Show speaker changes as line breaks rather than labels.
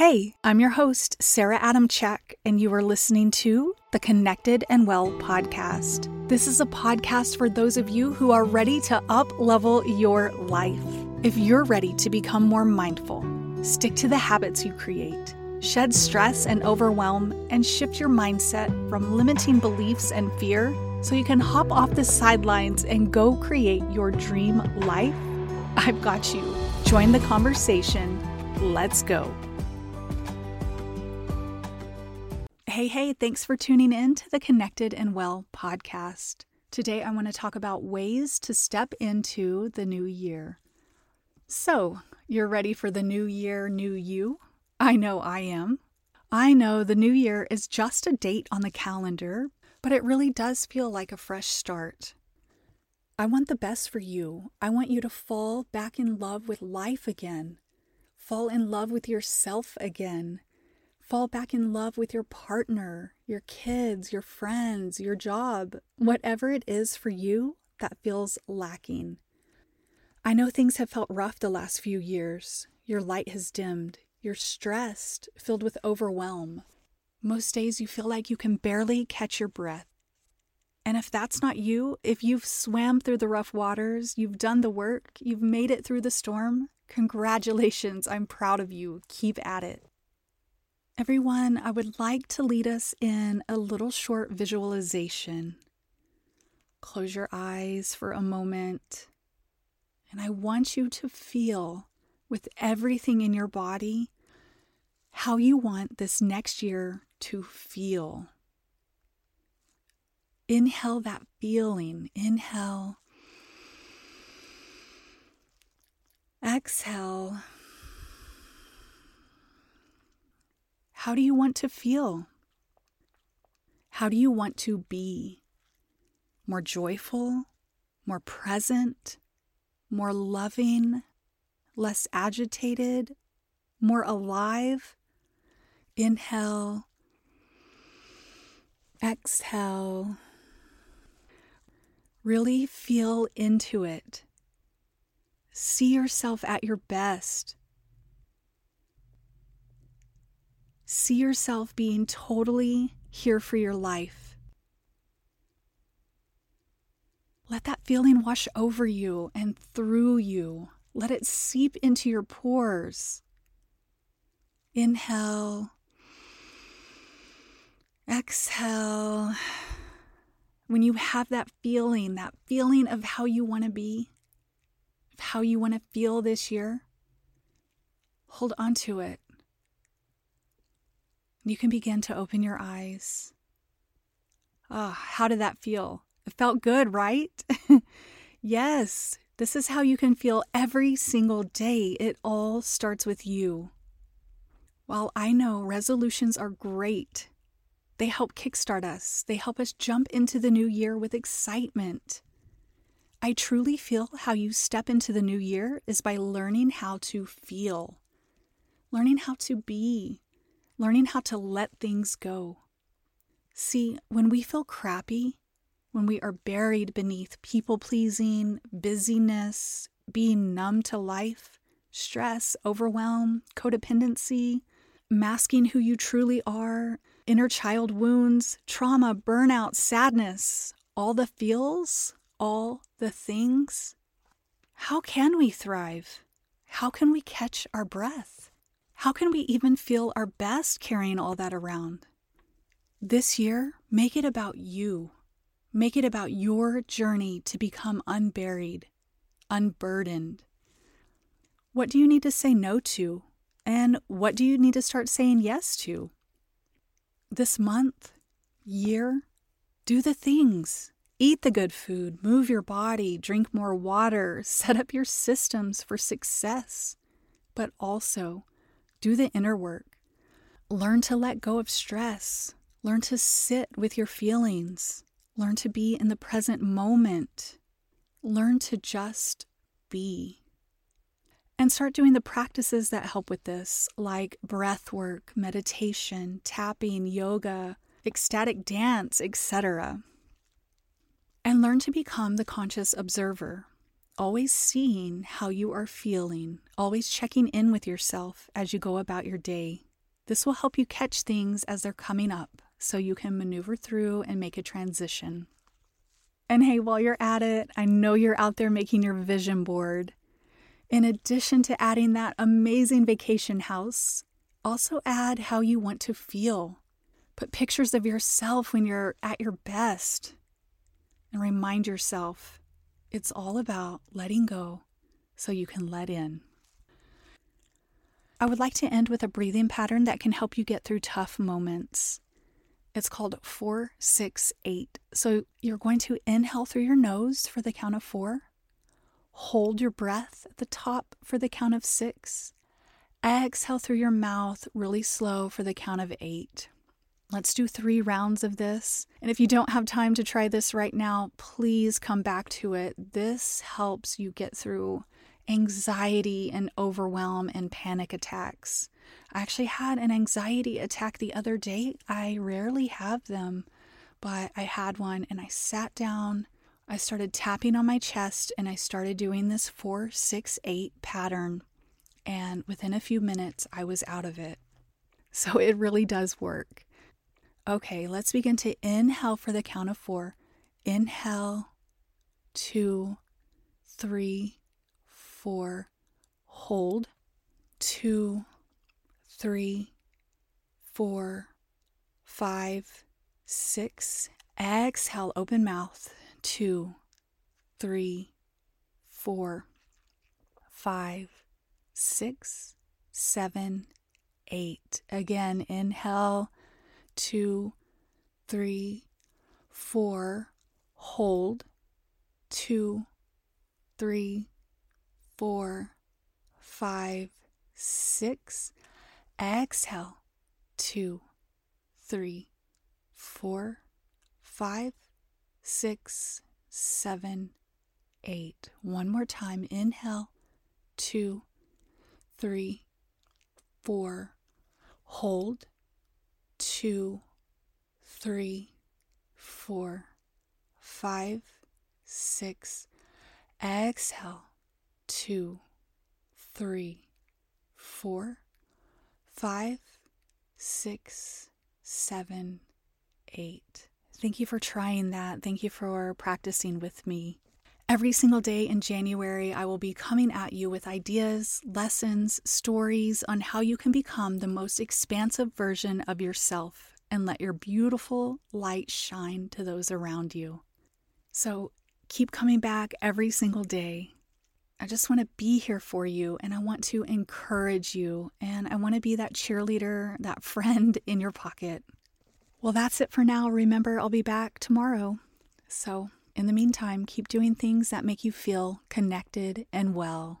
Hey, I'm your host, Sara Adamchak, and you are listening to the Connected and Well podcast. This is a podcast for those of you who are ready to up level your life. If you're ready to become more mindful, stick to the habits you create, shed stress and overwhelm, and shift your mindset from limiting beliefs and fear so you can hop off the sidelines and go create your dream life, I've got you. Join the conversation. Let's go. Hey, hey, thanks for tuning in to the Connected and Well podcast. Today, I want to talk about ways to step into the new year. So, you're ready for the new year, new you? I know I am. I know the new year is just a date on the calendar, but it really does feel like a fresh start. I want the best for you. I want you to fall back in love with life again, fall in love with yourself again fall back in love with your partner, your kids, your friends, your job, whatever it is for you that feels lacking. I know things have felt rough the last few years. Your light has dimmed. You're stressed, filled with overwhelm. Most days you feel like you can barely catch your breath. And if that's not you, if you've swam through the rough waters, you've done the work, you've made it through the storm, congratulations, I'm proud of you. Keep at it. Everyone, I would like to lead us in a little short visualization. Close your eyes for a moment, and I want you to feel with everything in your body how you want this next year to feel. Inhale that feeling. Inhale. Exhale. How do you want to feel? How do you want to be? More joyful, more present, more loving, less agitated, more alive? Inhale, exhale. Really feel into it. See yourself at your best. See yourself being totally here for your life. Let that feeling wash over you and through you. Let it seep into your pores. Inhale. Exhale. When you have that feeling, that feeling of how you want to be, of how you want to feel this year, hold on to it. You can begin to open your eyes. Ah, oh, how did that feel? It felt good, right? yes, this is how you can feel every single day. It all starts with you. While I know resolutions are great, they help kickstart us, they help us jump into the new year with excitement. I truly feel how you step into the new year is by learning how to feel, learning how to be, learning how to let things go. See, when we feel crappy, when we are buried beneath people pleasing, busyness, being numb to life, stress, overwhelm, codependency, masking who you truly are, inner child wounds, trauma, burnout, sadness, all the feels, all the things. How can we thrive? How can we catch our breath? How can we even feel our best carrying all that around? This year, make it about you. Make it about your journey to become unburied, unburdened. What do you need to say no to? And what do you need to start saying yes to? This month, year, do the things. Eat the good food, move your body, drink more water, set up your systems for success. But also, do the inner work. Learn to let go of stress. Learn to sit with your feelings. Learn to be in the present moment. Learn to just be. And start doing the practices that help with this, like breath work, meditation, tapping, yoga, ecstatic dance, etc. And learn to become the conscious observer always seeing how you are feeling, always checking in with yourself as you go about your day, This will help you catch things as they're coming up so you can maneuver through and make a transition. And hey, while you're at it, I know you're out there making your vision board. In addition to adding that amazing vacation house, also add how you want to feel. Put pictures of yourself when you're at your best. And remind yourself it's all about letting go so you can let in. I would like to end with a breathing pattern that can help you get through tough moments. It's called 468. So you're going to inhale through your nose for the count of four, hold your breath at the top for the count of six, exhale through your mouth really slow for the count of eight. Let's do three rounds of this. And if you don't have time to try this right now, please come back to it. This helps you get through anxiety and overwhelm and panic attacks. I actually had an anxiety attack the other day. I rarely have them, but I had one and I sat down. I started tapping on my chest and I started doing this 468 pattern. And within a few minutes, I was out of it. So it really does work. Okay, let's begin to inhale for the count of four. Inhale, two, three, four, hold, two, three, four, five, six. Exhale, open mouth, two, three, four, five, six, seven, eight. Again, inhale, two, three, four, hold, two, three, four, five, six. Exhale, two, three, four, five, six, seven, eight. One more time. Inhale, two, three, four. Hold, two, three, four, five, six. Exhale two, three, four, five, six, seven, eight. Thank you for trying that. Thank you for practicing with me. Every single day in January, I will be coming at you with ideas, lessons, stories on how you can become the most expansive version of yourself and let your beautiful light shine to those around you. So keep coming back every single day I just want to be here for you and I want to encourage you and I want to be that cheerleader, that friend in your pocket. Well, that's it for now. Remember, I'll be back tomorrow. So, in the meantime, keep doing things that make you feel connected and well.